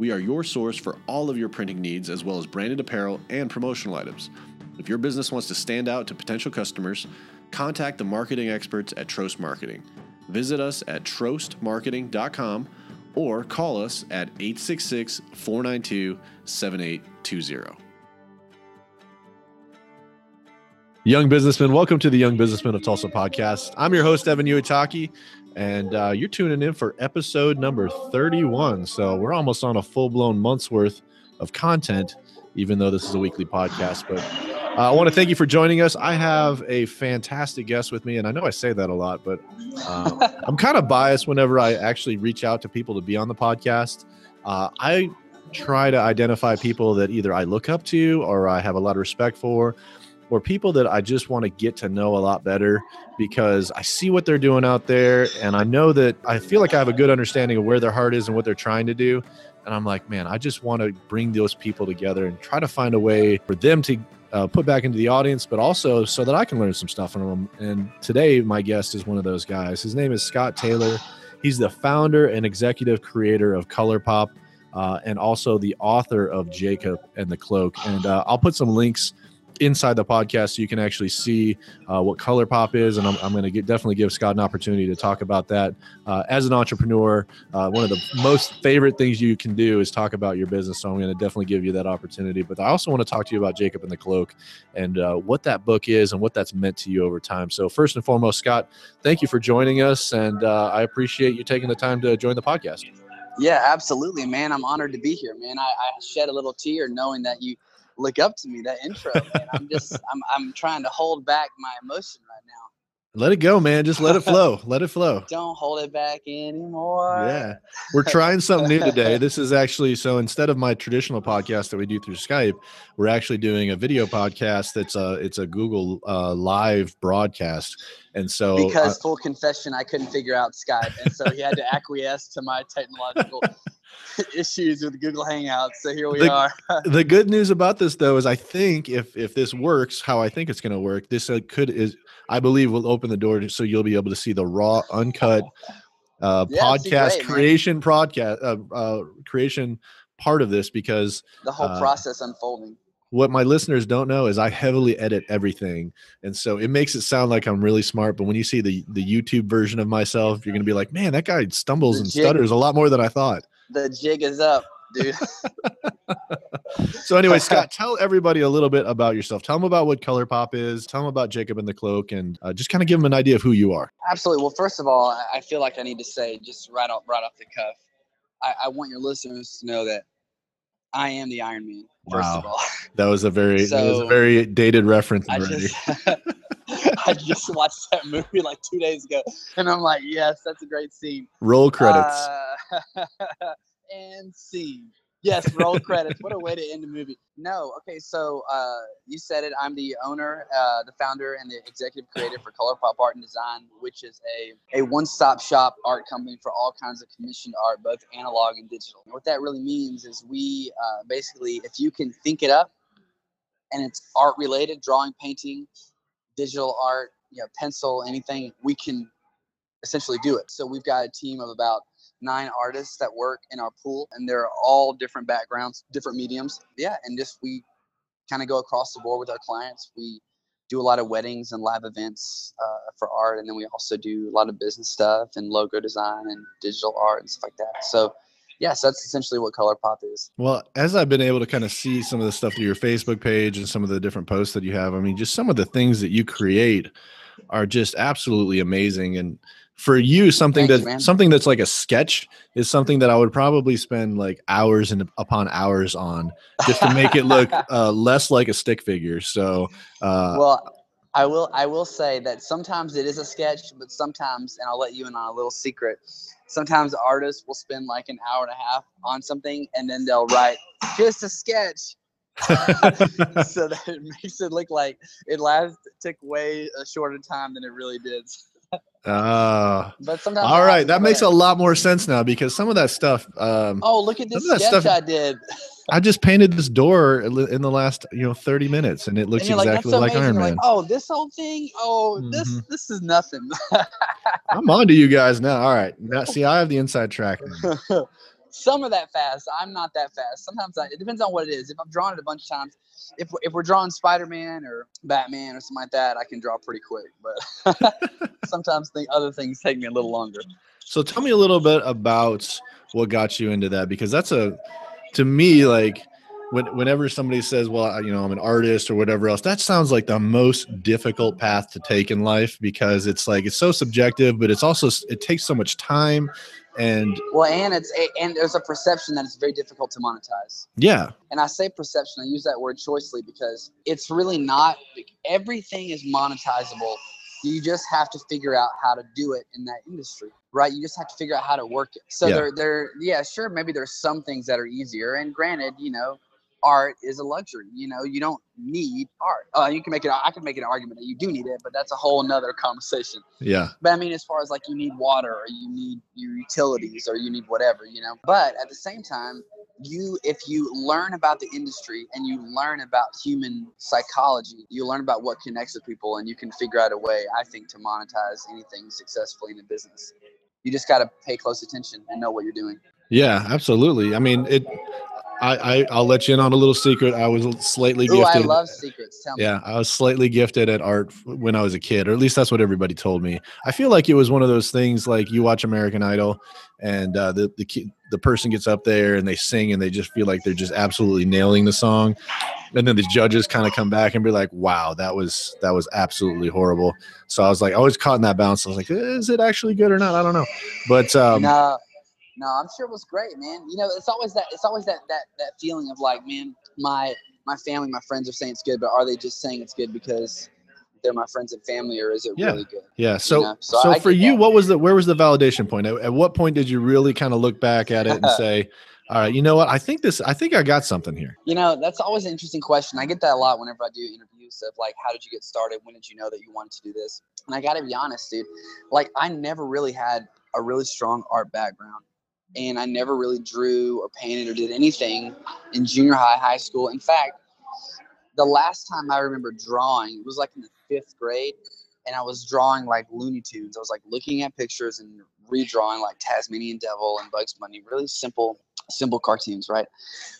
We are your source for all of your printing needs, as well as branded apparel and promotional items. If your business wants to stand out to potential customers, contact the marketing experts at Trost Marketing. Visit us at trostmarketing.com or call us at 866 492 7820. Young businessmen, welcome to the Young Businessmen of Tulsa podcast. I'm your host, Evan Uitaki, and uh, you're tuning in for episode number 31. So we're almost on a full blown month's worth of content, even though this is a weekly podcast. But uh, I want to thank you for joining us. I have a fantastic guest with me, and I know I say that a lot, but uh, I'm kind of biased whenever I actually reach out to people to be on the podcast. Uh, I try to identify people that either I look up to or I have a lot of respect for or people that I just want to get to know a lot better because I see what they're doing out there and I know that I feel like I have a good understanding of where their heart is and what they're trying to do. And I'm like, man, I just want to bring those people together and try to find a way for them to uh, put back into the audience, but also so that I can learn some stuff from them. And today, my guest is one of those guys. His name is Scott Taylor. He's the founder and executive creator of ColourPop. Uh, and also the author of Jacob and the Cloak. And uh, I'll put some links inside the podcast so you can actually see uh, what ColourPop is and i'm, I'm going to definitely give scott an opportunity to talk about that. Uh, as an entrepreneur uh, one of the most favorite things you can do is talk about your business so i'm going to definitely give you that opportunity. But i also want to talk to you about jacob and the cloak and uh, what that book is and what that's meant to you over time. So first and foremost scott thank you for joining us and uh, i appreciate you taking the time to join the podcast. Yeah absolutely man. I'm honored to be here man. I, I shed a little tear knowing that you look up to me. That intro, man. I'm just I'm I'm trying to hold back my emotion right now. Let it go, man. Just let it flow. let it flow. Don't hold it back anymore. Yeah. We're trying something new today. This is actually so instead of my traditional podcast that we do through Skype, we're actually doing a video podcast that's a it's a Google uh, live broadcast. And so because uh, full confession, I couldn't figure out Skype. And so he had to acquiesce to my technological issues with Google Hangouts. So here we the, are. the good news about this though is I think if if this works how I think it's going to work, this uh, could is I believe will open the door to, so you'll be able to see the raw, uncut uh, yeah, podcast great, creation podcast uh, uh, creation part of this because the whole uh, process unfolding. What my listeners don't know is I heavily edit everything, and so it makes it sound like I'm really smart. But when you see the the YouTube version of myself, you're going to be like, "Man, that guy stumbles the and stutters a lot more than I thought." The jig is up dude. so anyway, Scott, tell everybody a little bit about yourself. Tell them about what Color Pop is. Tell them about Jacob and the Cloak, and uh, just kind of give them an idea of who you are. Absolutely. Well, first of all, I feel like I need to say just right off right off the cuff, I, I want your listeners to know that I am the Iron Man. First wow. of all, that was a very so, that was a very dated reference. I just, I just watched that movie like two days ago, and I'm like, yes, that's a great scene. Roll credits. Uh, and scene. Yes, roll credits. What a way to end the movie. No, okay, so uh, you said it. I'm the owner, uh, the founder, and the executive creator for Color Pop Art and Design, which is a, a one stop shop art company for all kinds of commissioned art, both analog and digital. And what that really means is we uh, basically, if you can think it up and it's art related, drawing, painting, digital art, you know, pencil, anything, we can essentially do it. So we've got a team of about nine artists that work in our pool, and they're all different backgrounds, different mediums. Yeah, and just we kind of go across the board with our clients. We do a lot of weddings and live events uh, for art, and then we also do a lot of business stuff and logo design and digital art and stuff like that. So, yes, that's essentially what ColourPop is. Well, as I've been able to kind of see some of the stuff through your Facebook page and some of the different posts that you have, I mean, just some of the things that you create are just absolutely amazing and for you something Thanks, that man. something that's like a sketch is something that i would probably spend like hours and upon hours on just to make it look uh, less like a stick figure so uh, well i will i will say that sometimes it is a sketch but sometimes and i'll let you in on a little secret sometimes artists will spend like an hour and a half on something and then they'll write just a sketch so that it makes it look like it last took way a shorter time than it really did. Ah, But sometimes all right. That makes a lot more sense now because some of that stuff. Um, Oh, look at this Some of that sketch stuff- I did. I just painted this door in the last, you know, 30 minutes, and it looks and you're like, exactly like. Iron Man. like, oh, this whole thing. Oh, this Mhm. this is nothing. I'm on to you guys now. All right. Now, see, I have the inside track. Some are that fast. I'm not that fast. Sometimes I, it depends on what it is. If I've drawn it a bunch of times, if if we're drawing Spider Man or Batman or something like that, I can draw pretty quick. But sometimes think other things take me a little longer. So tell me a little bit about what got you into that because that's a to me like when, whenever somebody says well you know i'm an artist or whatever else that sounds like the most difficult path to take in life because it's like it's so subjective but it's also it takes so much time and Well, and it's a, and there's a perception that it's very difficult to monetize. yeah And I say perception. I use that word choicely because it's really not. Everything is monetizable. You just have to figure out how to do it in that industry, right? You just have to figure out how to work it. So Yeah. there, there, yeah, sure. Maybe there's some things that are easier. And granted, you know, art is a luxury. You know, you don't need art. Uh, you can make it. I can make an argument that you do need it, but that's a whole nother conversation. yeah But I mean, as far as like you need water or you need your utilities or you need whatever, you know. But at the same time, you if you learn about the industry and you learn about human psychology, you learn about what connects with people, and you can figure out a way, I think, to monetize anything successfully in a business. You just got to pay close attention and know what you're doing. yeah absolutely i mean it I, I i'll let you in on a little secret i was slightly Ooh, I gifted love secrets. Tell me. Yeah, I was slightly gifted at art when I was a kid, or at least that's what everybody told me. I feel like it was one of those things like you watch American Idol, and uh, the the ki- the person gets up there and they sing, and they just feel like they're just absolutely nailing the song, and then the judges kind of come back and be like, "Wow, that was that was absolutely horrible." So I was like, I was caught in that balance. I was like, "Is it actually good or not? I don't know," but um, no, no, I'm sure it was great, man. You know, it's always that it's always that that that feeling of like, man, my my family, my friends are saying it's good, but are they just saying it's good because they're my friends and family, or is it Yeah. really good? Yeah. So, know, so so, for you, that. what was the where was the validation point? At, at what point did you really kind of look back at it and say, "All right, you know what? I think this. I think I got something here." You know, that's always an interesting question. I get that a lot whenever I do interviews of like, how did you get started? When did you know that you wanted to do this? And I got to be honest, dude. Like, I never really had a really strong art background, and I never really drew or painted or did anything in junior high, high school. In fact, the last time I remember drawing, it was like in the fifth grade, and I was drawing like Looney Tunes. I was like looking at pictures and redrawing like Tasmanian Devil and Bugs Bunny, really simple, simple cartoons, right?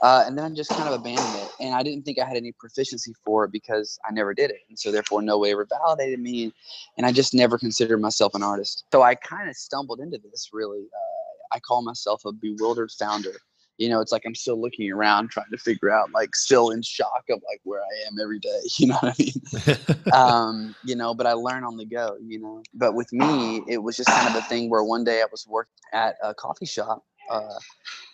Uh, and then I just kind of abandoned it, and I didn't think I had any proficiency for it because I never did it, and so therefore no way ever validated me, and I just never considered myself an artist. So I kind of stumbled into this. Really, uh, I call myself a bewildered founder you know, it's like I'm still looking around trying to figure out, like, still in shock of like where I am every day. You know what I mean? um, you know, but I learn on the go, you know. But with me, it was just kind of a thing where one day I was working at a coffee shop uh,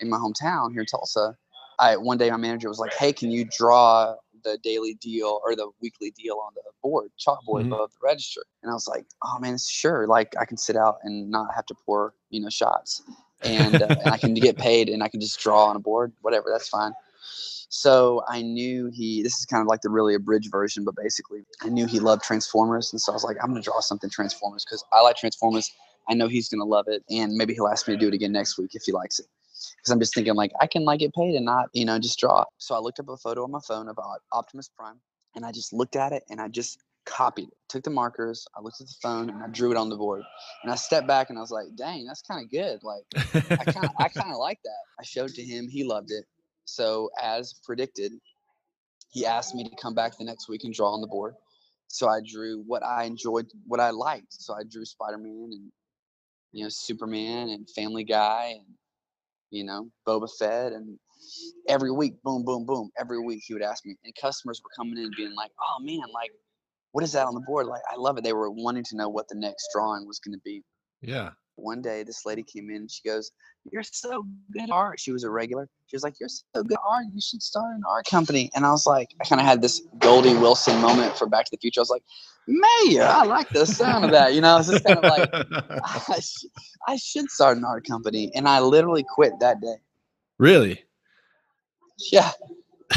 in my hometown here in Tulsa. I one day my manager was like, "Hey, can you draw the daily deal or the weekly deal on the board, chalkboard Mhm. above the register?" And I was like, "Oh man, sure. Like I can sit out and not have to pour, you know, shots." And, uh, and I can get paid and I can just draw on a board, whatever, that's fine. So I knew he, this is kind of like the really abridged version, but basically I knew he loved Transformers. And so I was like, I'm going to draw something Transformers because I like Transformers. I know he's going to love it. And maybe he'll ask me to do it again next week if he likes it. Because I'm just thinking like, I can like get paid and not, you know, just draw. So I looked up a photo on my phone about Optimus Prime and I just looked at it and I just copied it. Took the markers, I looked at the phone and I drew it on the board. And I stepped back and I was like, dang, that's kind of good. Like, I kind of I kind of like that. I showed it to him. He loved it. So as predicted, he asked me to come back the next week and draw on the board. So I drew what I enjoyed, what I liked. So I drew Spider Man and you know Superman and Family Guy and you know Boba Fett and every week, boom, boom, boom. Every week he would ask me, and customers were coming in being like, "Oh man, like what is that on the board? Like I love it." They were wanting to know what the next drawing was going to be yeah. one day this lady came in and she goes, You're so good at art. She was a regular. She was like, You're so good at art. You should start an art company. And I was like, I kind of had this Goldie Wilson moment for Back to the Future. I was like, Mayor, I like the sound of that. You know, I was just kind of like, I, sh- I should start an art company. And I literally quit that day. really? Yeah.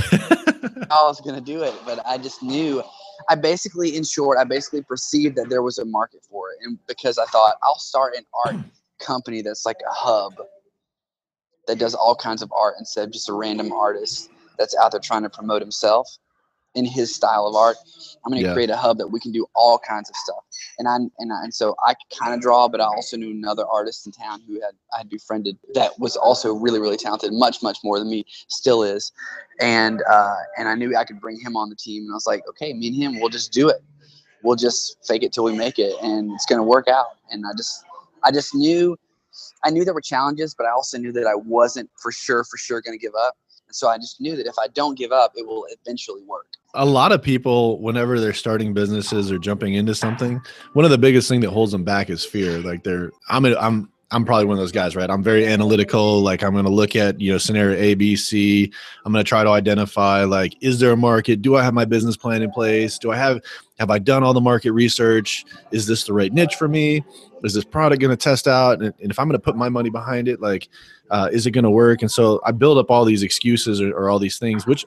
I was gonna do it, but I just knew. I basically, in short, I basically perceived that there was a market for it, and because I thought I'll start an art hmm. company that's like a hub that does all kinds of art instead of just a random artist that's out there trying to promote himself in his style of art. I'm going to Yeah. create a hub that we can do all kinds of stuff. And I and I, and so I kind of draw, but I also knew another artist in town who had I had befriended that was also really really talented, much much more than me, still is. And uh, and I knew I could bring him on the team, and I was like, okay, me and him, we'll just do it. We'll just fake it till we make it, and it's going to work out. And I just I just knew I knew there were challenges, but I also knew that I wasn't for sure for sure going to give up. So I just knew that if I don't give up, it will eventually work. a lot of people whenever they're starting businesses or jumping into something one of the biggest thing that holds them back is fear like they're i'm a, i'm i'm probably one of those guys right? I'm very analytical. Like i'm going to look at you know scenario a b c. I'm going to try to identify like is there a market? Do i have my business plan in place? Do i have have i done all the market research? Is this the right niche for me? Is this product going to test out? And, and if i'm going to put my money behind it like uh, is it going to work? And so i build up all these excuses or, or all these things which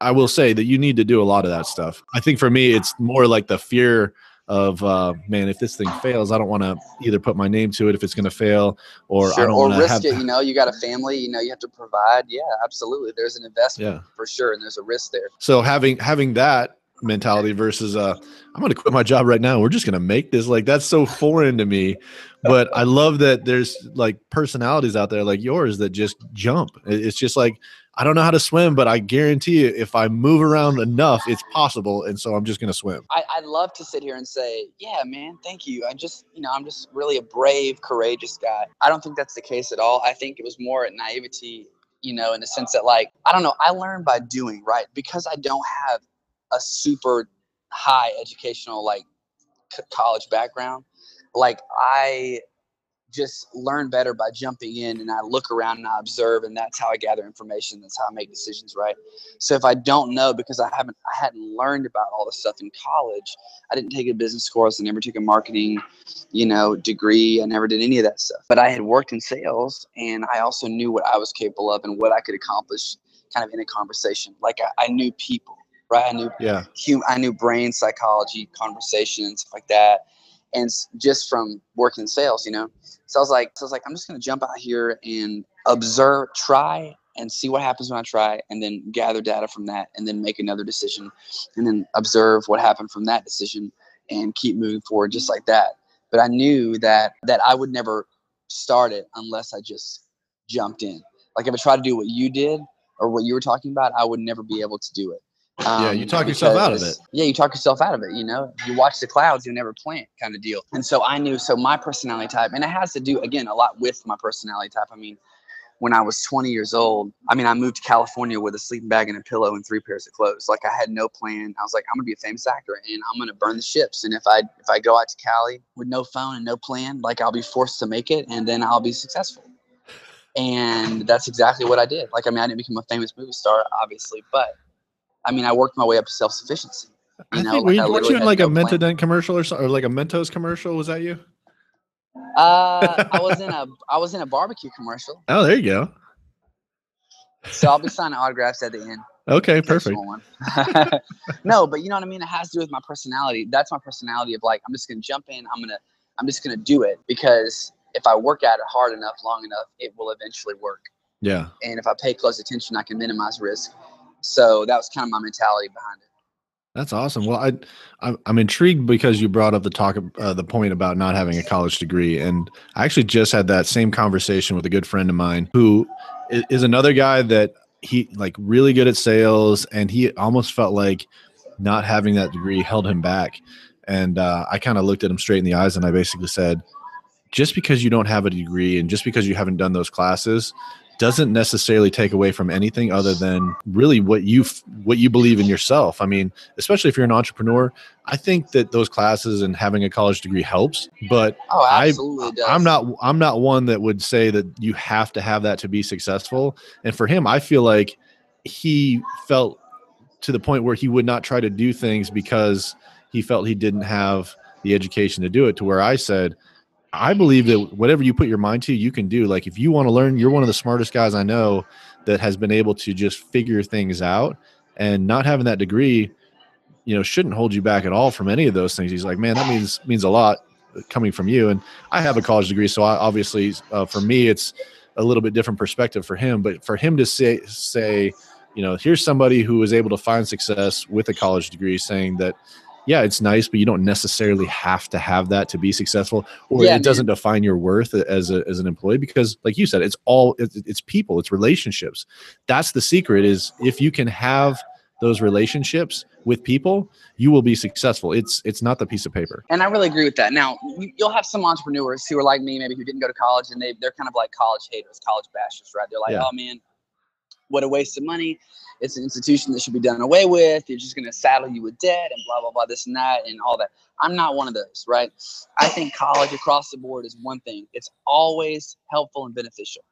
I will say that you need to do a lot of that stuff. I think for me, it's more like the fear of, uh, man, if this thing fails, I don't want to either put my name to it if it's going to fail, or I don't or want to risk have. it. You know, you got a family. You know, you have to provide. Yeah, absolutely. There's an investment Yeah. for sure, and there's a risk there. So having having that mentality versus, uh, I'm to quit my job right now. We're just to make this like that's so foreign to me. But I love that there's like personalities out there like yours that just jump. It's just like I don't know how to swim, but I guarantee you, if I move around enough, it's possible. And so I'm just to swim. I, I'd love to sit here and say, yeah, man, thank you. I just, you know, I'm just really a brave, courageous guy. I don't think that's the case at all. I think it was more naivety, you know, in the sense that, like, I don't know, I learned by doing, right? Because I don't have a super high educational, like, c- college background. Like, I just learn better by jumping in and I look around and I observe and that's how I gather information. That's how I make decisions, right? So if I don't know because I haven't I hadn't learned about all the stuff in college, I didn't take a business course, I never took a marketing, you know, degree. I never did any of that stuff. But I had worked in sales and I also knew what I was capable of and what I could accomplish kind of in a conversation. Like I, I knew people, right? I knew Yeah. hum- I knew brain psychology, conversation, and stuff like that. And just from working in sales, you know, so I was like, so I was like, I'm just gonna jump out here and observe, try, and see what happens when I try, and then gather data from that, and then make another decision, and then observe what happened from that decision, and keep moving forward just like that. But I knew that that I would never start it unless I just jumped in. Like if I tried to do what you did or what you were talking about, I would never be able to do it. Yeah, you um, talk yourself out of it. Yeah, you talk yourself out of it. You know, you watch the clouds, you never plant, kind of deal. And so I knew. So my personality type, and it has to do again a lot with my personality type. I mean, when I was 20 years old, I mean, I moved to California with a sleeping bag and a pillow and three pairs of clothes. Like I had no plan. I was like, I'm gonna be a famous actor and I'm gonna burn the ships. And if I if I go out to Cali with no phone and no plan, like I'll be forced to make it, and then I'll be successful. And that's exactly what I did. Like I mean, I didn't become a famous movie star, obviously, but I mean, I worked my way up to self sufficiency. I You know, think like were you, weren't you in like a no plan. Mentadent commercial or something, or like a Mentos commercial? Was that you? Uh, I was in a I was in a barbecue commercial, Oh, there you go. so I'll be signing autographs at the end. Okay, in case you perfect. no, but you know what I mean. It has to do with my personality. That's my personality of like I'm just gonna jump in. I'm gonna I'm just gonna do it because if I work at it hard enough, long enough, it will eventually work. Yeah. And if I pay close attention, I can minimize risk. So that was kind of my mentality behind it. That's awesome. Well, I, I'm, intrigued because you brought up the talk, uh, the point about not having a college degree, and I actually just had that same conversation with a good friend of mine who is another guy that he like really good at sales, and he almost felt like not having that degree held him back. And uh, I kind of looked at him straight in the eyes, and I basically said, just because you don't have a degree and just because you haven't done those classes doesn't necessarily take away from anything other than really what you what you believe in yourself. I mean, especially if you're an entrepreneur, I think that those classes and having a college degree helps, but Oh, I-. I'm not I'm not one that would say that you have to have that to be successful. And for him, I feel like he felt to the point where he would not try to do things because he felt he didn't have the education to do it to where I said I believe that whatever you put your mind to, you can do. Like if you want to learn, you're one of the smartest guys I know that has been able to just figure things out and not having that degree, you know, shouldn't hold you back at all from any of those things. He's like, man, that means means a lot coming from you. And I have a college degree, so I, obviously uh, for me, it's a little bit different perspective for him. But for him to say say, you know, here's somebody who was able to find success with a college degree, saying that yeah, it's nice, but you don't necessarily have to have that to be successful, or Yeah, it doesn't define your worth as a, as an employee. Because, like you said, it's all it's, it's people, it's relationships. That's the secret. Is if you can have those relationships with people, you will be successful. It's it's not the piece of paper. And I really agree with that. Now, you- you'll have some entrepreneurs who are like me, maybe who didn't go to college, and they they're kind of like college haters, college bashers, right? They're like, Yeah. oh man, what a waste of money. It's an institution that should be done away with. You're just going to saddle you with debt and blah blah blah, this and that, and all that. I'm not one of those, right? I think college across the board is one thing. It's always helpful and beneficial.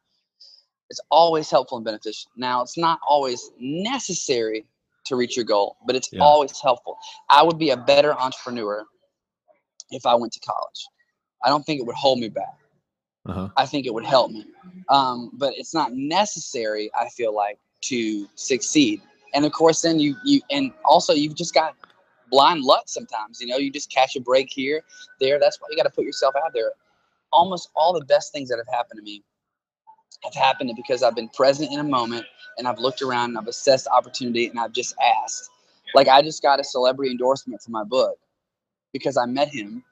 It's always helpful and beneficial. Now, it's not always necessary to reach your goal, but it's Yeah. always helpful. I would be a better entrepreneur if I went to college. I don't think it would hold me back. Uh-huh. I think it would help me. Um, but it's not necessary, I feel like, to succeed. And of course, then you you and also you've just got blind luck sometimes. You know, you just catch a break here, there. That's why you got to put yourself out there. Almost all the best things that have happened to me have happened because I've been present in a moment and I've looked around and I've assessed opportunity and I've just asked. Like I just got a celebrity endorsement for my book because I met him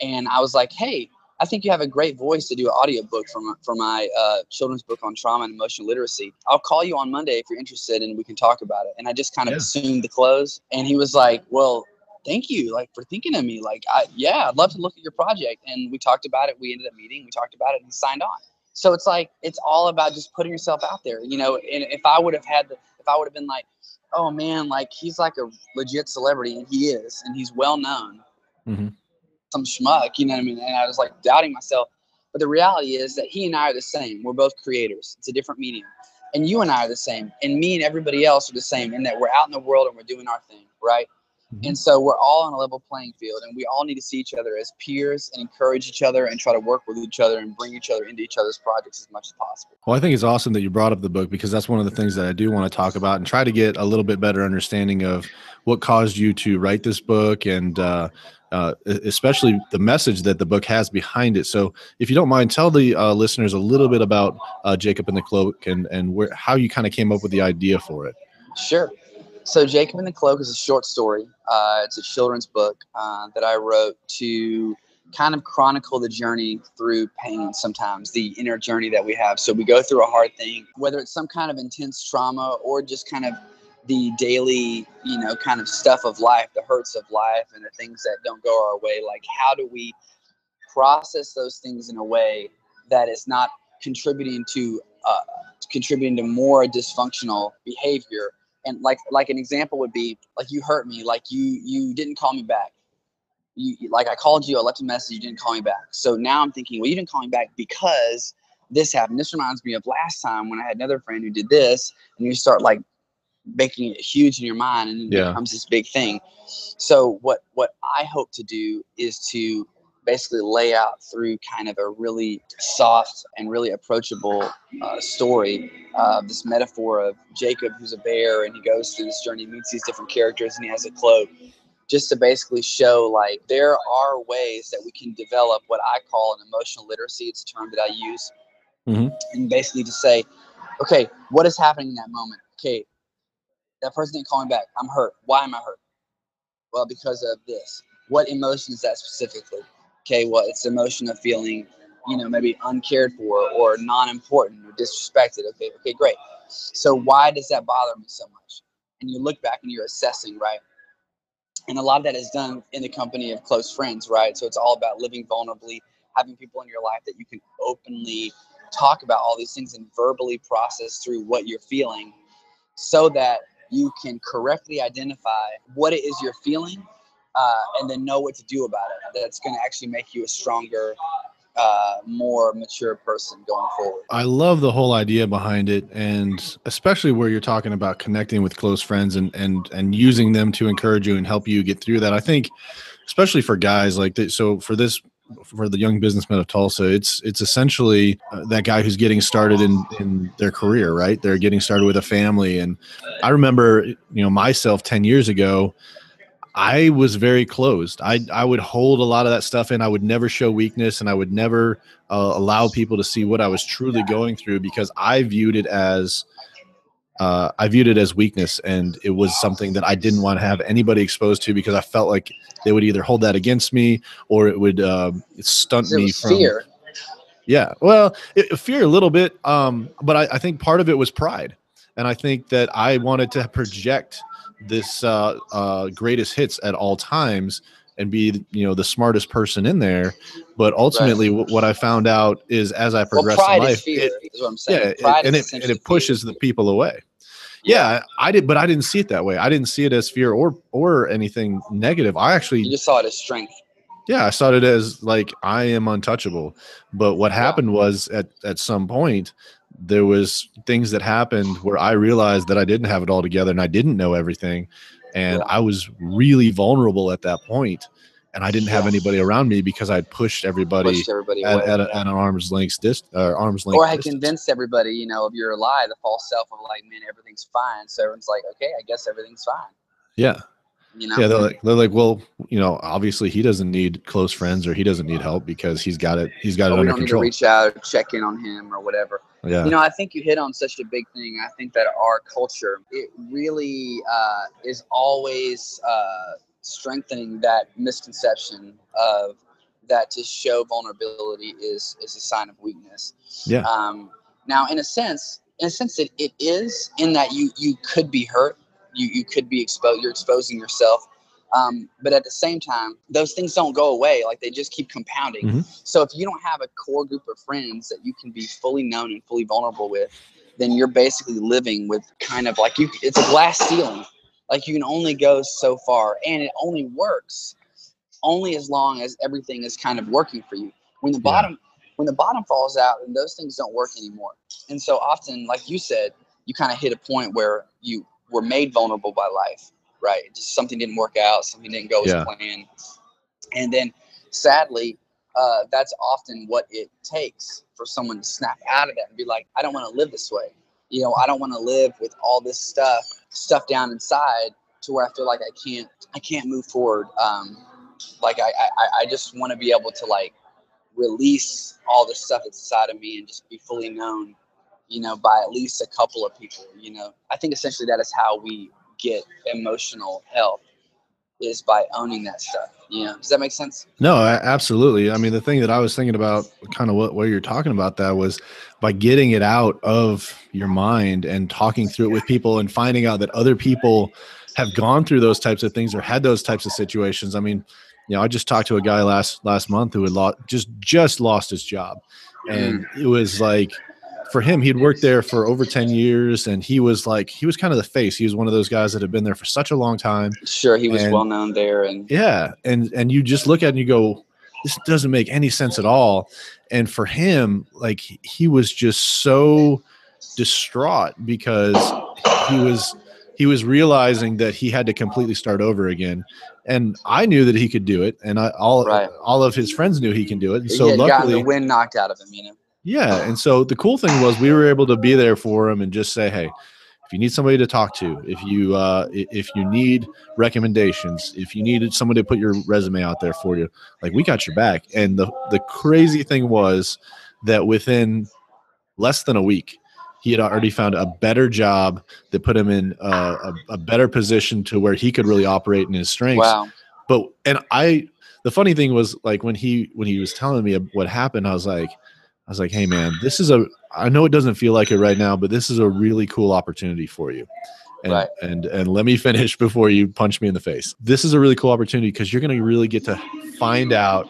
and I was like, "Hey, I think you have a great voice to do an audiobook for my, for my uh, children's book on trauma and emotional literacy. I'll call you on Monday if you're interested and we can talk about it. And I just kind of Yeah. assumed the close. And he was like, well, thank you like for thinking of me. Like, I, yeah, I'd love to look at your project. And we talked about it. We ended up meeting, we talked about it and he signed on. So it's like, it's all about just putting yourself out there, you know, and if I would have had the, if I would have been like, oh man, like he's like a legit celebrity and he is, and he's well known Mhm. Some schmuck, you know what I mean? And I was like doubting myself. But the reality is that he and I are the same. We're both creators. It's a different medium. And you and I are the same. And me and everybody else are the same in that we're out in the world and we're doing our thing, right? Mhm. And so we're all on a level playing field and we all need to see each other as peers and encourage each other and try to work with each other and bring each other into each other's projects as much as possible. Well, I think it's awesome that you brought up the book because that's one of the things that I do want to talk about and try to get a little bit better understanding of what caused you to write this book and uh, uh, especially the message that the book has behind it. So, if you don't mind, tell the uh, listeners a little bit about uh, Jacob and the Cloak and and where how you kind of came up with the idea for it. Sure. So Jacob and the Cloak is a short story. Uh, it's a children's book uh, that I wrote to kind of chronicle the journey through pain sometimes, the inner journey that we have. So we go through a hard thing, whether it's some kind of intense trauma or just kind of the daily, you know, kind of stuff of life, the hurts of life and the things that don't go our way. Like, how do we process those things in a way that is not contributing to uh, contributing to more dysfunctional behavior? And like like an example would be like you hurt me like you you didn't call me back. You like i called you i left a message you didn't call me back. So now i'm thinking well you didn't call me back because this happened. This reminds me of last time when i had another friend who did this and you start like making it huge in your mind and it Yeah. becomes this big thing so what what i hope to do is to basically lay out through kind of a really soft and really approachable uh, story uh, this metaphor of Jacob, who's a bear, and he goes through this journey, meets these different characters, and he has a cloak, just to basically show like there are ways that we can develop what I call an emotional literacy. It's a term that I use, Mhm. and basically to say, okay, what is happening in that moment? Okay, that person didn't call me back. I'm hurt. Why am I hurt? Well, because of this. What emotion is that specifically? Okay, well, it's the emotion of feeling, you know, maybe uncared for or non-important or disrespected. Okay, okay, great. So why does that bother me so much? And you look back and you're assessing, right? And a lot of that is done in the company of close friends, right? So it's all about living vulnerably, having people in your life that you can openly talk about all these things and verbally process through what you're feeling so that you can correctly identify what it is you're feeling uh, and then know what to do about it. That's going to actually make you a stronger, uh, more mature person going forward. I love the whole idea behind it, and especially where you're talking about connecting with close friends and and and using them to encourage you and help you get through that. I think, especially for guys like that. So for this for the young businessmen of Tulsa, it's it's essentially uh, that guy who's getting started in in their career, right? They're getting started with a family, and I remember, you know, myself ten years ago. I was very closed. I I would hold a lot of that stuff in. I would never show weakness, and I would never uh, allow people to see what I was truly going through because I viewed it as uh, I viewed it as weakness, and it was something that I didn't want to have anybody exposed to because I felt like they would either hold that against me or it would uh, stunt It me from fear. yeah, well, it, fear a little bit, um, but I, I think part of it was pride, and I think that I wanted to project this uh, uh, greatest hits at all times and be you know the smartest person in there. But ultimately, wh- what I found out is as I Well, progressed in life, fear. it- is what I'm saying. yeah, it- and it and it pushes fear. the people away. Yeah, I did, but I didn't see it that way. I didn't see it as fear or or anything negative. I actually You just saw it as strength. yeah, I saw it as like I am untouchable. But what Yeah. happened was at at some point there was things that happened where I realized that I didn't have it all together and I didn't know everything and Yeah. I was really vulnerable at that point and I didn't have anybody around me because I'd pushed everybody Pushed everybody at, at, a, at an arm's length uh, arm's length or I distance. convinced everybody, you know, of your lie, the false self of like, man, everything's fine. So everyone's like, okay, I guess everything's fine. yeah You know, yeah they're like they're like well you know obviously he doesn't need close friends or he doesn't need help because he's got it he's got it under don't need to control reach out, check in on him or whatever. yeah You know, I think you hit on such a big thing. I think that our culture, it really uh, is always uh, strengthening that misconception of that to show vulnerability is is a sign of weakness. Yeah. Um, now, in a sense, in a sense, it, it is in that you you could be hurt, you you could be exposed, you're exposing yourself. Um, but at the same time, those things don't go away; like they just keep compounding. Mhm. So if you don't have a core group of friends that you can be fully known and fully vulnerable with, then you're basically living with kind of like you. It's a glass ceiling. Like you can only go so far, and it only works only as long as everything is kind of working for you. When the Yeah. bottom when the bottom falls out, and those things don't work anymore. And so often, like you said, you kind of hit a point where you were made vulnerable by life, right? Just something didn't work out, something didn't go Yeah. as planned, and then sadly, uh, that's often what it takes for someone to snap out of that and be like, I don't want to live this way. You know, I don't want to live with all this stuff stuff down inside to where I feel like I can't I can't move forward. Um, like I, I, I just want to be able to like release all the stuff that's inside of me and just be fully known, you know, by at least a couple of people. You know, I think essentially that is how we get emotional health is by owning that stuff. You know, does that make sense? No, absolutely. I mean, the thing that I was thinking about, kind of what, what you're talking about, that was by getting it out of your mind and talking through it with people and finding out that other people have gone through those types of things or had those types of situations. I mean, you know, I just talked to a guy last last month who had lost just just lost his job, and mm. it was like for him, he'd worked there for over ten years, and he was like he was kind of the face. He was one of those guys that had been there for such a long time. Sure, he was And- well known there, and Yeah, and and you just look at it and you go, this doesn't make any sense at all. And for him, like he- was just so distraught because he was he was realizing that he had to completely start over again. And I knew that he could do it, and I, all Right. all of his friends knew he can do it. And so he luckily, the wind knocked out of him. You know, yeah. And so the cool thing was we were able to be there for him and just say, hey, if you need somebody to talk to, if you uh, if you need recommendations, if you needed somebody to put your resume out there for you, like we got your back. And the the crazy thing was that within less than a week, he had already found a better job that put him in uh, a, a better position to where he could really operate in his strengths wow, but and i the funny thing was like when he when he was telling me what happened i was like i was like hey man this is a i know it doesn't feel like it right now but this is a really cool opportunity for you. And Right. and and let me finish before you punch me in the face. This is a really cool opportunity because you're going to really get to find out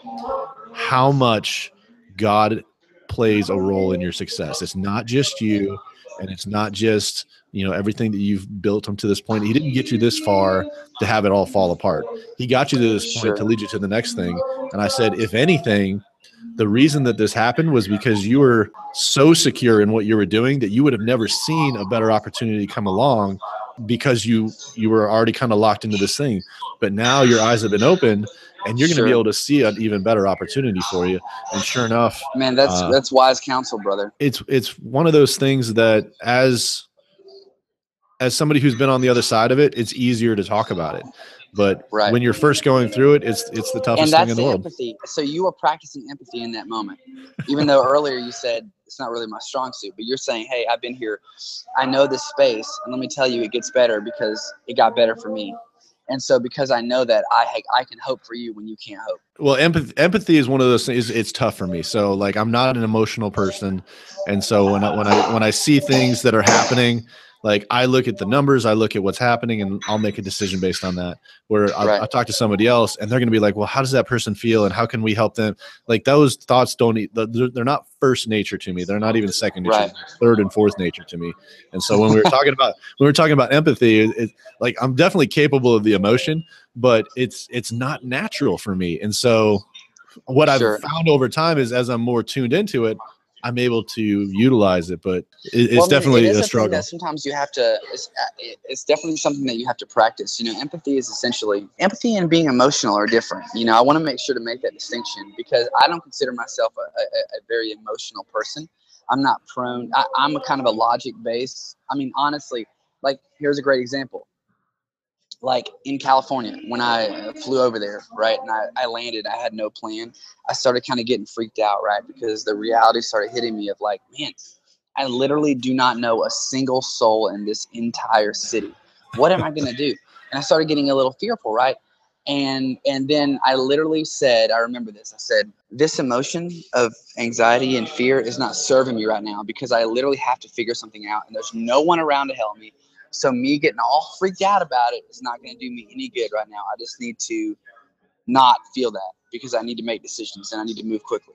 how much god plays a role in your success. It's not just you and it's not just you know everything that you've built him to this point. He didn't get you this far to have it all fall apart. He got you to this point Sure. to lead you to the next thing. And i said if anything the reason that this happened was because you were so secure in what you were doing that you would have never seen a better opportunity come along because you you were already kind of locked into this thing but now your eyes have been opened and you're going to be able to see an even better opportunity for you. And sure enough, Man, that's Uh, that's wise counsel, brother. it's it's one of those things that as as somebody who's been on the other side of it, it's easier to talk about it. But Right. when you're first going through it, it's it's the toughest thing in the the world. empathy. So you were practicing empathy in that moment, even though earlier you said it's not really my strong suit. But you're saying, "Hey, I've been here. I know this space, and let me tell you, it gets better because it got better for me." And so, because I know that, I ha- I can hope for you when you can't hope. Well, empathy empathy is one of those things. It's tough for me. So like I'm not an emotional person, and so when I when I when I see things that are happening, like I look at the numbers, I look at what's happening, and I'll make a decision based on that. Where I, Right. I talk to somebody else, and they're going to be like, "Well, how does that person feel, and how can we help them?" Like those thoughts don't. They're, they're not first nature to me. They're not even second nature. Right. Third and fourth nature to me. And so when we were talking about when we were talking about empathy, it, it, like I'm definitely capable of the emotion, but it's it's not natural for me. And so what Sure. I've found over time is as I'm more tuned into it, I'm able to utilize it. But it, it's Well, I mean, definitely it a struggle. Sometimes you have to. It's, uh, it's definitely something that you have to practice. You know, empathy is essentially empathy and being emotional are different. You know, I want to make sure to make that distinction because I don't consider myself a, a, a very emotional person. I'm not prone. I, I'm a kind of a logic based. I mean, honestly, like here's a great example. Like in California, when I flew over there, right, and I, I landed, I had no plan. I started kind of getting freaked out, right, because the reality started hitting me of like, man, I literally do not know a single soul in this entire city. What am I going to do? And I started getting a little fearful, right? And and then I literally said, I remember this. I said, this emotion of anxiety and fear is not serving me right now because I literally have to figure something out, and there's no one around to help me. So me getting all freaked out about it is not going to do me any good right now. I just need to not feel that because I need to make decisions and I need to move quickly.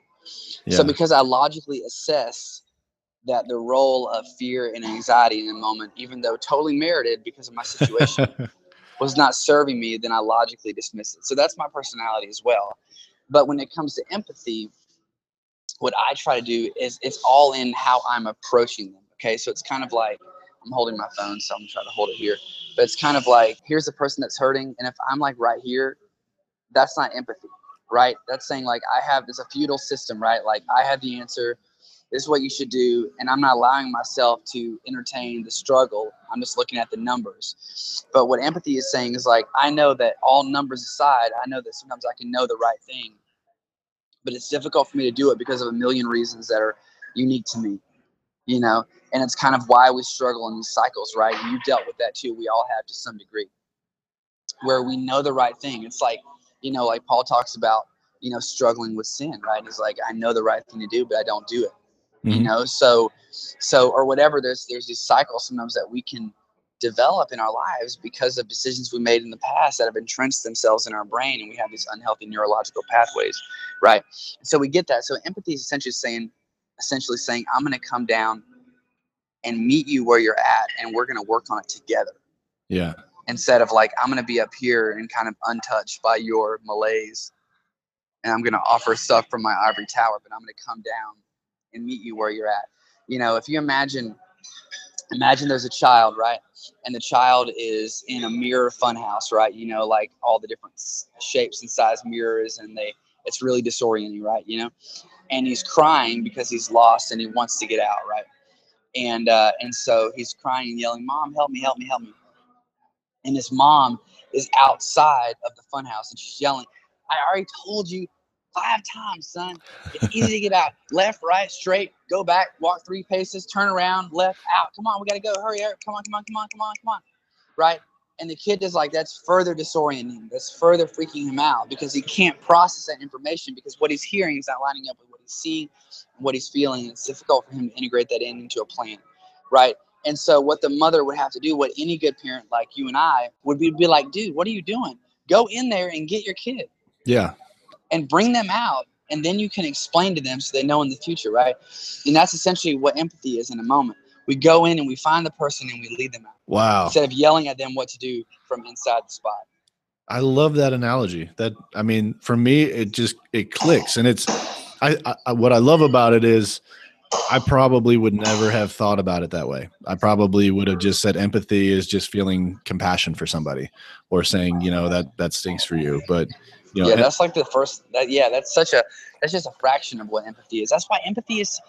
So because I logically assess that the role of fear and anxiety in the moment, even though totally merited because of my situation, was not serving me, then I logically dismiss it. So that's my personality as well. But when it comes to empathy, what I try to do is it's all in how I'm approaching them. Okay. So it's kind of like I'm holding my phone, so I'm trying to hold it here. But it's kind of like here's the person that's hurting, and if I'm like right here, that's not empathy, right? That's saying like I have it's a feudal system, right? Like I have the answer. This is what you should do, and I'm not allowing myself to entertain the struggle. I'm just looking at the numbers. But what empathy is saying is like I know that all numbers aside, I know that sometimes I can know the right thing, but it's difficult for me to do it because of a million reasons that are unique to me, you know. And it's kind of why we struggle in these cycles, right? And you dealt with that too. We all have to some degree, where we know the right thing. It's like, you know, like Paul talks about, you know, struggling with sin, right? He's like, I know the right thing to do, but I don't do it you Mhm. know so so or whatever there's there's these cycles sometimes that we can develop in our lives because of decisions we made in the past that have entrenched themselves in our brain and we have these unhealthy neurological pathways right so we get that so empathy is essentially saying essentially saying i'm going to come down and meet you where you're at and we're going to work on it together. Yeah. instead of like i'm going to be up here and kind of untouched by your malaise and i'm going to offer stuff from my ivory tower but i'm going to come down and meet you where you're at. You know if you imagine imagine there's a child right? And the child is in a mirror funhouse right? You know like all the different shapes and size mirrors and they it's really disorienting right you know? And he's crying because he's lost and he wants to get out right? And uh, and so he's crying and yelling mom help me help me help me. And his mom is outside of the funhouse and she's yelling i already told you five times son. It's easy to get out. Left right straight go back walk three paces turn around left out. Come on we gotta go. Hurry up come on come on come on come on come on. Right and the kid is like that's further disorienting. That's further freaking him out because he can't process that information because what he's hearing is not lining up with what he's seeing and what he's feeling. It's difficult for him to integrate that in into a plan right? And so what the mother would have to do what any good parent like you and i would be, be like dude what are you doing? Go in there and get your kid. Yeah. and bring them out and then you can explain to them so they know in the future right? And that's essentially what empathy is in a moment we go in and we find the person and we lead them out Wow. instead of yelling at them what to do from inside the spot I love that analogy. That I mean, for me, it just it clicks, and it's I, I what I love about it is I probably would never have thought about it that way. I probably would have just said empathy is just feeling compassion for somebody, or saying you know that that stinks for you. But You know, yeah, that's like the first. That, yeah, that's such a. That's just a fraction of what empathy is. That's why empathy is.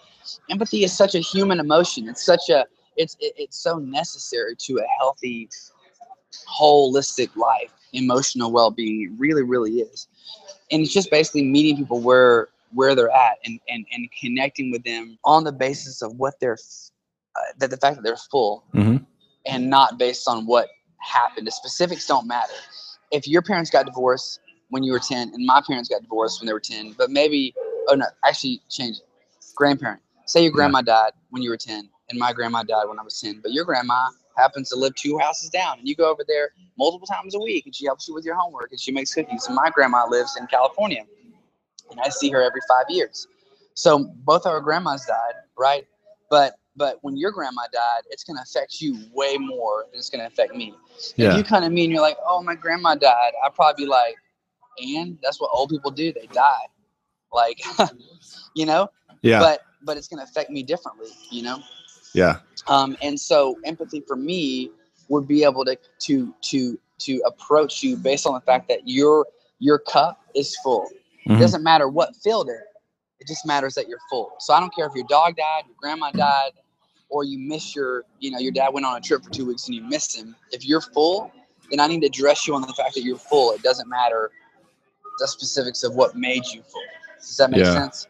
Empathy is such a human emotion. It's such a. It's it, it's so necessary to a healthy, holistic life. Emotional well-being. It really, really is. And it's just basically meeting people where where they're at and and, and connecting with them on the basis of what they're. Uh, that the fact that they're full Mhm. and not based on what happened. The specifics don't matter. If your parents got divorced when you were 10 and my parents got divorced when they were 10, but maybe, oh no, actually change it. Grandparent. Say your grandma died when you were 10 and my grandma died when I was 10, but your grandma happens to live two houses down and you go over there multiple times a week and she helps you with your homework and she makes cookies. And my grandma lives in California and I see her every five years. So both our grandmas died, right? But but when your grandma died, it's gonna affect you way more than it's gonna affect me. If yeah, you kind of mean you're like, oh, my grandma died, I'd probably be like, and that's what old people do. They die, like, you know. yeah, But but it's gonna affect me differently, you know. yeah, Um, and so empathy for me would be able to to to to approach you based on the fact that your your cup is full. Mhm. It doesn't matter what filled it. It just matters that you're full. So I don't care if your dog died, your grandma died, or you miss your, you know, your dad went on a trip for two weeks and you missed him. If you're full, then I need to address you on the fact that you're full. It doesn't matter the specifics of what made you full. Does that make Yeah. sense?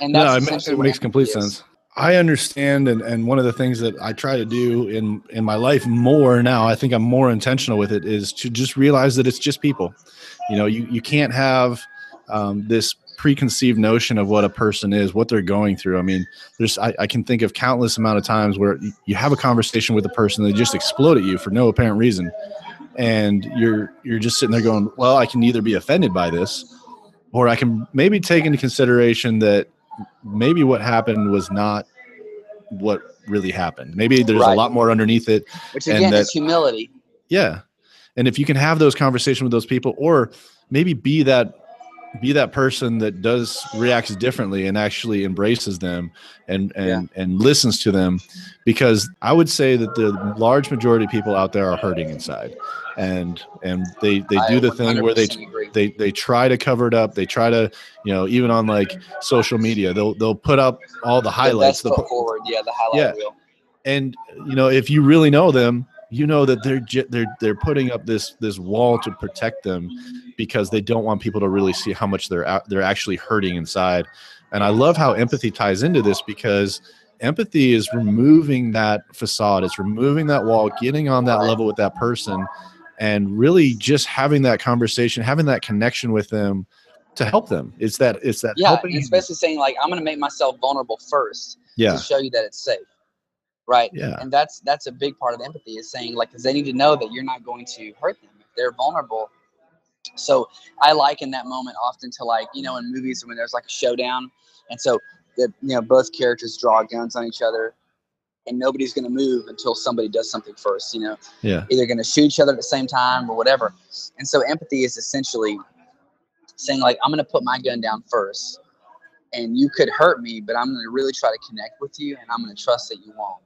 And no, it, ma- essentially it makes complete is. sense. I understand, and, and one of the things that I try to do in in my life more now, I think I'm more intentional with it, is to just realize that it's just people. You know, you you can't have um, this preconceived notion of what a person is, what they're going through. I mean, there's I, I can think of countless amount of times where you have a conversation with a person, they just explode at you for no apparent reason, and you're you're just sitting there going, well, I can either be offended by this, or I can maybe take into consideration that maybe what happened was not what really happened. Maybe there's a lot more underneath it. Which and again that- is humility. Yeah. And if you can have those conversations with those people or maybe be that be that person that does reacts differently and actually embraces them and and and listens to them because I would say that the large majority of people out there are hurting inside. And and they they do the thing where they agree. they they try to cover it up. They try to, you know, even on like social media, they'll they'll put up all the the highlights. foot put, forward. Yeah, the highlight Yeah. reel. and you know, if you really know them, you know that they're they're they're putting up this this wall to protect them because they don't want people to really see how much they're out, they're actually hurting inside. And I love how empathy ties into this because empathy is removing that facade, it's removing that wall, getting on that level with that person, and really just having that conversation, having that connection with them to help them. It's that it's that Yeah, helping. it's basically saying like I'm gonna make myself vulnerable first yeah, to show you that it's safe. Right. yeah, And that's that's a big part of empathy is saying like because they need to know that you're not going to hurt them if they're vulnerable. So I liken that moment often to like you know in movies when there's like a showdown, and so the you know both characters draw guns on each other, and nobody's gonna move until somebody does something first. You know, yeah, either gonna shoot each other at the same time or whatever. And so empathy is essentially saying like I'm gonna put my gun down first, and you could hurt me, but I'm gonna really try to connect with you, and I'm gonna trust that you won't.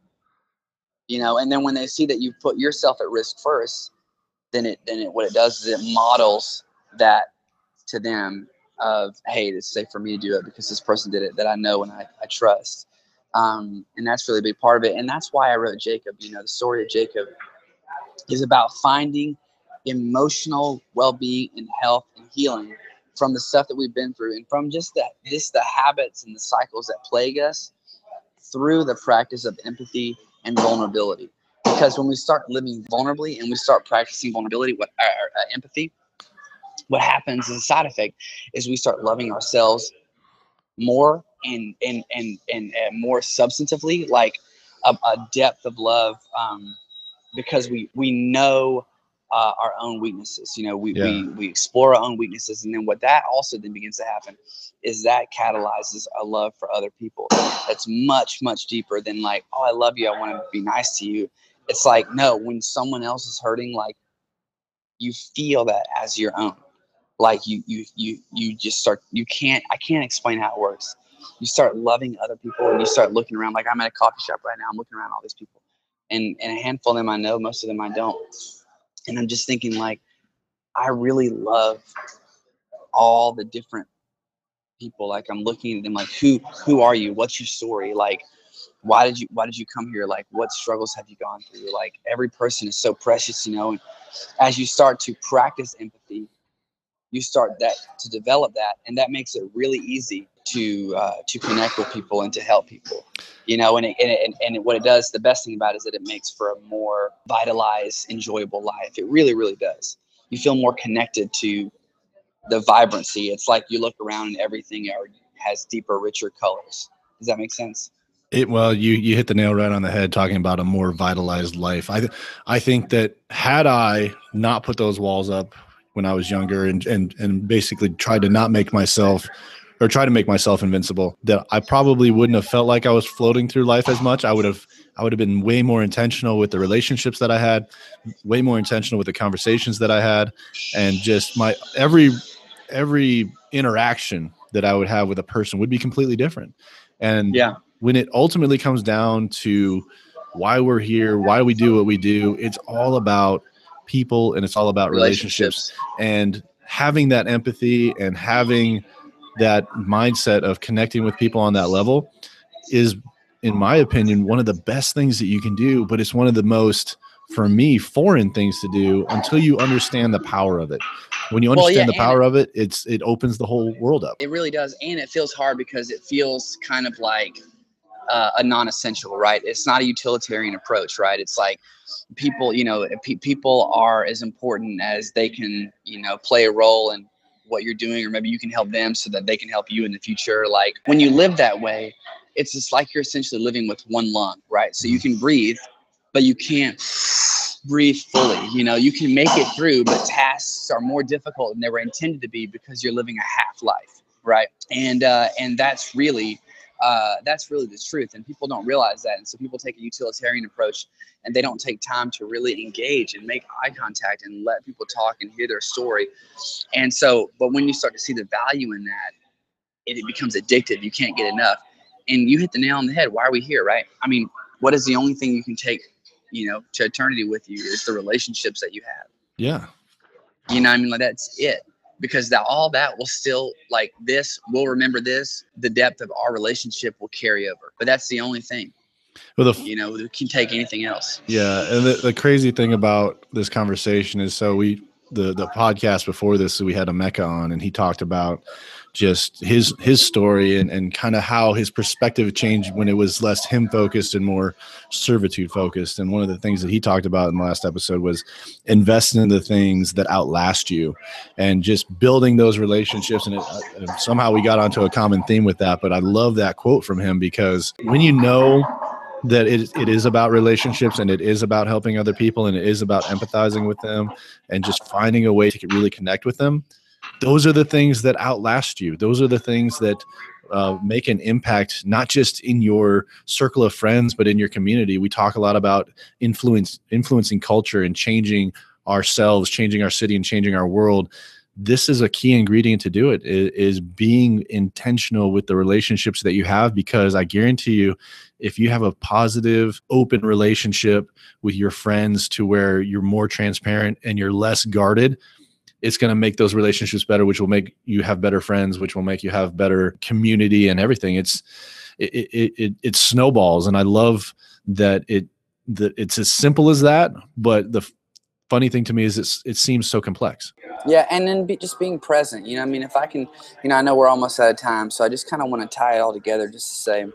You know, and then when they see that you put yourself at risk first, then it then it what it does is it models that to them of hey, it's safe for me to do it because this person did it that I know and I, I trust. Um, and that's really a big part of it. And that's why I wrote Jacob. You know, the story of Jacob is about finding emotional well-being and health and healing from the stuff that we've been through and from just that this the habits and the cycles that plague us through the practice of empathy and vulnerability because when we start living vulnerably and we start practicing vulnerability what uh, uh, empathy what happens as a side effect is we start loving ourselves more and and and and, uh more substantively like a, a depth of love um, because we we know uh, our own weaknesses you know we, we we explore our own weaknesses. And then what that also then begins to happen is that catalyzes a love for other people that's much much deeper than like oh i love you. I want to be nice to you it's like no when someone else is hurting like you feel that as your own like you you you you just start you can't i can't explain how it works you start loving other people and you start looking around like i'm at a coffee shop right now i'm looking around all these people and and a handful of them i know most of them i don't and i'm just thinking like i really love all the different people. Like I'm looking at them like who who are you? What's your story? Like why did you why did you come here? Like what struggles have you gone through? Like every person is so precious, you know. And as you start to practice empathy, you start that to develop that, and that makes it really easy to uh, to connect with people and to help people you know and, it, and, it, and what it does the best thing about it is that it makes for a more vitalized enjoyable life it really really does you feel more connected to the vibrancy it's like you look around and everything has deeper richer colors does that make sense it well you you hit the nail right on the head talking about a more vitalized life i i think that had i not put those walls up when i was younger and and and basically tried to not make myself or try to make myself invincible that I probably wouldn't have felt like I was floating through life as much. I would have I would have been way more intentional with the relationships that I had, way more intentional with the conversations that I had and just my every every interaction that I would have with a person would be completely different. And yeah. When it ultimately comes down to why we're here, why we do what we do, it's all about people and it's all about relationships, relationships. and having that empathy and having that mindset of connecting with people on that level is in my opinion one of the best things that you can do but it's one of the most for me foreign things to do until you understand the power of it. When you understand well, yeah, the power it, of it it's it opens the whole world up. It really does and it feels hard because it feels kind of like uh, a non-essential right? It's not a utilitarian approach right? It's like people you know pe- people are as important as they can you know play a role in what you're doing or maybe you can help them so that they can help you in the future. Like when you live that way it's just like you're essentially living with one lung right? So you can breathe but you can't breathe fully you know? You can make it through but tasks are more difficult than they were intended to be because you're living a half life right? And uh and that's really uh, that's really the truth and people don't realize that and so people take a utilitarian approach and they don't take time to really engage and make eye contact and let people talk and hear their story. And so but when you start to see the value in that it, it becomes addictive. You can't get enough. And you hit the nail on the head. Why are we here right? I mean what is the only thing you can take you know to eternity with you is the relationships that you have. Yeah. You know i mean? Like that's it because that all that will still like this we'll remember this the depth of our relationship will carry over. But that's the only thing. Well, the, you know we can take anything else. Yeah and the, the crazy thing about this conversation is so we the the podcast before this we had a mecca on and he talked about just his his story and, and kind of how his perspective changed when it was less him focused and more servitude focused. And one of the things that he talked about in the last episode was investing in the things that outlast you and just building those relationships. And it, uh, somehow we got onto a common theme with that but i love that quote from him because when you know that it, it is about relationships and it is about helping other people and it is about empathizing with them and just finding a way to really connect with them those are the things that outlast you. Those are the things that uh, make an impact not just in your circle of friends but in your community. We talk a lot about influence influencing culture and changing ourselves changing our city and changing our world. This is a key ingredient to do it is being intentional with the relationships that you have because i guarantee you if you have a positive open relationship with your friends to where you're more transparent and you're less guarded it's going to make those relationships better which will make you have better friends which will make you have better community and everything. It's it it, it, it snowballs and i love that it that it's as simple as that but the funny thing to me is it's it seems so complex. Yeah and then be, just being present you know i mean if i can you know i know we're almost out of time so i just kind of want to tie it all together just to say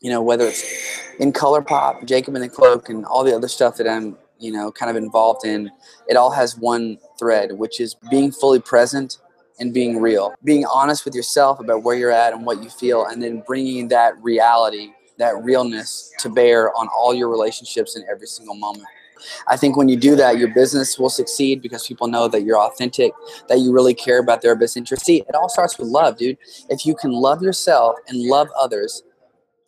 you know whether it's in color pop jacob in the cloak and all the other stuff that i'm you know, kind of involved in, it all has one thread, which is being fully present and being real, being honest with yourself about where you're at and what you feel, and then bringing that reality, that realness to bear on all your relationships in every single moment. I think when you do that, your business will succeed because people know that you're authentic, that you really care about their best interest. See, it all starts with love, dude. If you can love yourself and love others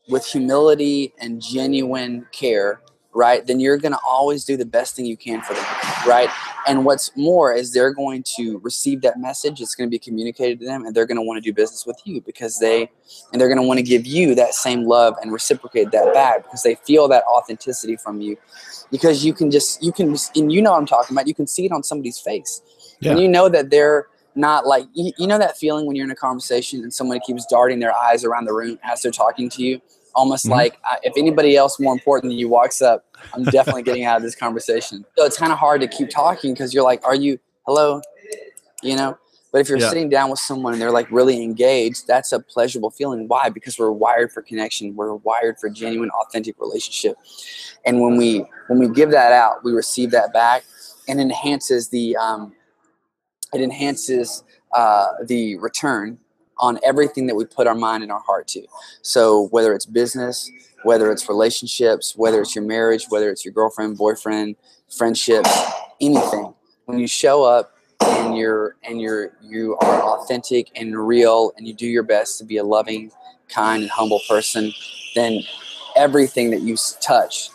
with humility and genuine care, right, then you're going to always do the best thing you can for them, right? And what's more is they're going to receive that message. It's going to be communicated to them, and they're going to want to do business with you because they, and they're going to want to give you that same love and reciprocate that back because they feel that authenticity from you. Because you can just, you can, and you know what I'm talking about. You can see it on somebody's face, yeah. and you know that they're not like you, you know that feeling when you're in a conversation and somebody keeps darting their eyes around the room as they're talking to you almost Mhm. like if anybody else more important than you walks up i'm definitely getting out of this conversation. So it's kind of hard to keep talking because you're like are you hello? You know? But if you're Yeah. sitting down with someone and they're like really engaged that's a pleasurable feeling. Why? Because we're wired for connection. We're wired for genuine authentic relationship. And when we when we give that out we receive that back and enhances the um, it enhances uh, the return on everything that we put our mind and our heart to. So whether it's business, whether it's relationships, whether it's your marriage, whether it's your girlfriend, boyfriend, friendships, anything, when you show up and you're and you're you are authentic and real and you do your best to be a loving, kind, and humble person, then everything that you touch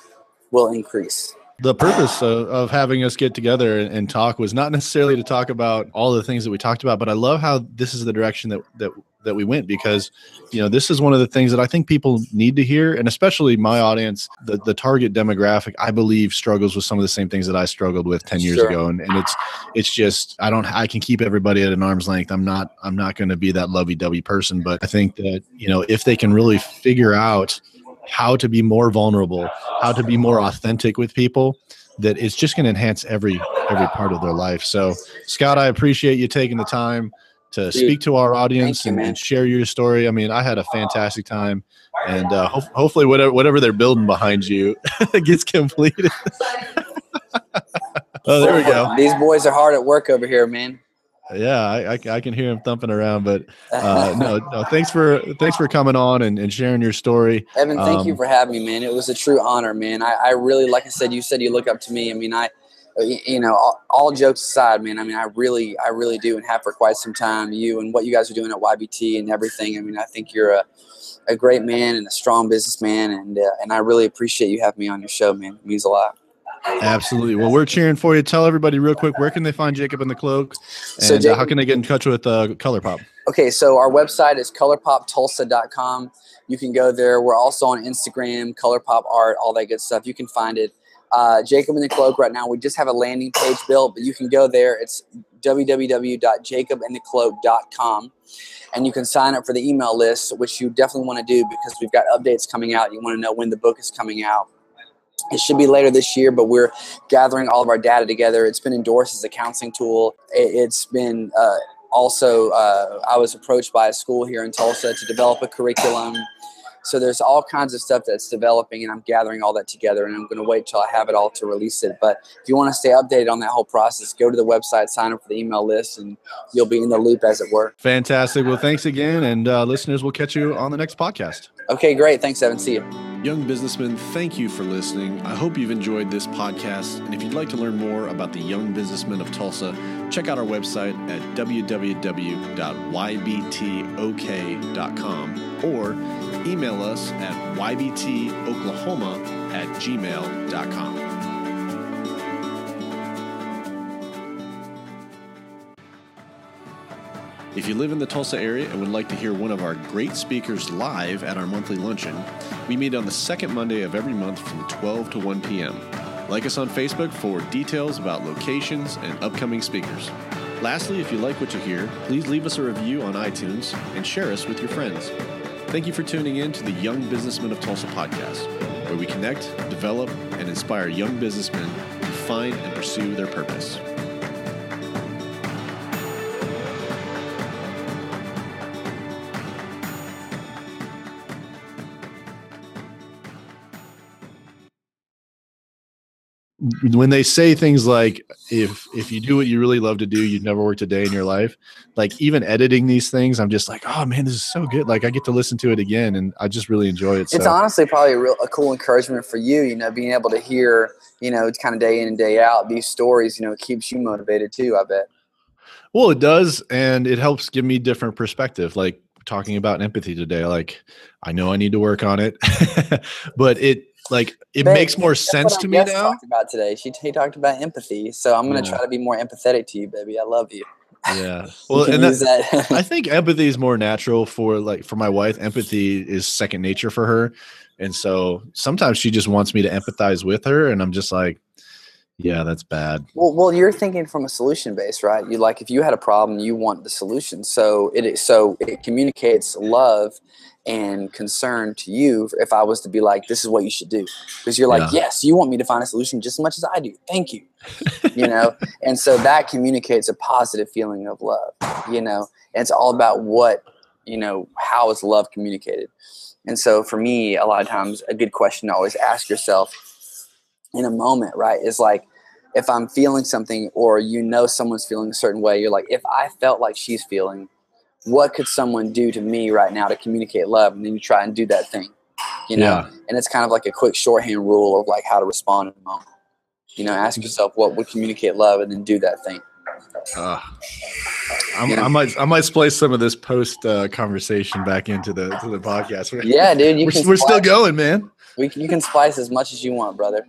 will increase. The purpose of, of having us get together and, and talk was not necessarily to talk about all the things that we talked about but i love how this is the direction that that that we went because you know this is one of the things that i think people need to hear and especially my audience the, the target demographic i believe struggles with some of the same things that i struggled with 10 years Sure. ago and, and it's it's just i don't i can keep everybody at an arm's length i'm not i'm not going to be that lovey-dovey person but i think that you know if they can really figure out how to be more vulnerable how to be more authentic with people that it's just going to enhance every every part of their life. So scott i appreciate you taking the time to Dude, speak to our audience you, and, and share your story. I mean i had a fantastic time and uh, ho- hopefully whatever whatever they're building behind you gets completed. Oh there we go. These boys are hard at work over here, man. Yeah i, I, I can hear him thumping around but uh, no, no thanks for thanks for coming on and, and sharing your story Evan, thank you Um, for having me, man. It was a true honor, man. I, I really, like I said, you said you look up to me. I mean, i you know, all, all jokes aside, man. I mean, I really, I really do, and have for quite some time. You and what you guys are doing at YBT and everything. I mean, I think you're a, a great man and a strong businessman, and uh, and I really appreciate you having me on your show, man. It means a lot. Absolutely. Well, we're cheering for you. Tell everybody real quick where can they find Jacob in the cloak, and So uh, Jacob- how can they get in touch with uh, ColorPop? Okay, so our website is colorpoptulsa.com. You can go there. We're also on Instagram, colorpop art, all that good stuff. You can find it. Uh, Jacob in the Cloak right now, we just have a landing page built, but you can go there. It's www.jacobinthecloak.com. And you can sign up for the email list, which you definitely want to do because we've got updates coming out. You want to know when the book is coming out. It should be later this year, but we're gathering all of our data together. It's been endorsed as a counseling tool. It, it's been uh, also uh, i was approached by a school here in tulsa to develop a curriculum so there's all kinds of stuff that's developing and i'm gathering all that together and i'm going to wait till i have it all to release it but if you want to stay updated on that whole process go to the website sign up for the email list and you'll be in the loop as it were Fantastic. Well, thanks again, and uh, listeners, we'll catch you on the next podcast. okay great thanks evan see you Young businessmen, thank you for listening. I hope you've enjoyed this podcast. And if you'd like to learn more about the young businessmen of Tulsa, check out our website at www.ybtok.com or email us at ybtoklahoma at gmail.com. If you live in the Tulsa area and would like to hear one of our great speakers live at our monthly luncheon, we meet on the second Monday of every month from 12 to 1 p.m. Like us on Facebook for details about locations and upcoming speakers. Lastly, if you like what you hear, please leave us a review on iTunes and share us with your friends. Thank you for tuning in to the Young Businessmen of Tulsa podcast, where we connect, develop, and inspire young businessmen to find and pursue their purpose. When they say things like, "If if you do what you really love to do, you'd never worked a day in your life," like even editing these things, I'm just like, "Oh man, this is so good!" Like I get to listen to it again, and I just really enjoy it. it's so. honestly probably a real a cool encouragement for you you know being able to hear you know it's kind of day in and day out these stories you know it keeps you motivated too i bet Well, it does, and it helps give me different perspective. Like talking about empathy today, like I know I need to work on it, but it like it Babe, makes more sense to me now. talked about today she he talked about empathy so i'm going to Yeah. try to be more empathetic to you baby i love you Yeah. Well, and that, that I think empathy is more natural for like for my wife. Empathy is second nature for her, and so sometimes she just wants me to empathize with her, and I'm just like, Yeah, that's bad. Well, well, you're thinking from a solution base, right? You like if you had a problem, you want the solution. So it so it communicates love and concern to you. If I was to be like, this is what you should do, because you're like, Yeah. yes, you want me to find a solution just as much as I do. Thank you. you know, and so that communicates a positive feeling of love. You know, and it's all about what you know. How is love communicated? And so for me, a lot of times, a good question to always ask yourself in a moment, right, is like if I'm feeling something or you know someone's feeling a certain way, you're like, if I felt like she's feeling, what could someone do to me right now to communicate love? And then you try and do that thing, you know? Yeah. And it's kind of like a quick shorthand rule of like how to respond in a moment. You know, ask yourself what would communicate love and then do that thing. Uh. I might I might splice some of this post uh, conversation back into the to the podcast. We're, Yeah, dude, you we're, can we're still going, man. We, can- you can splice as much as you want, brother.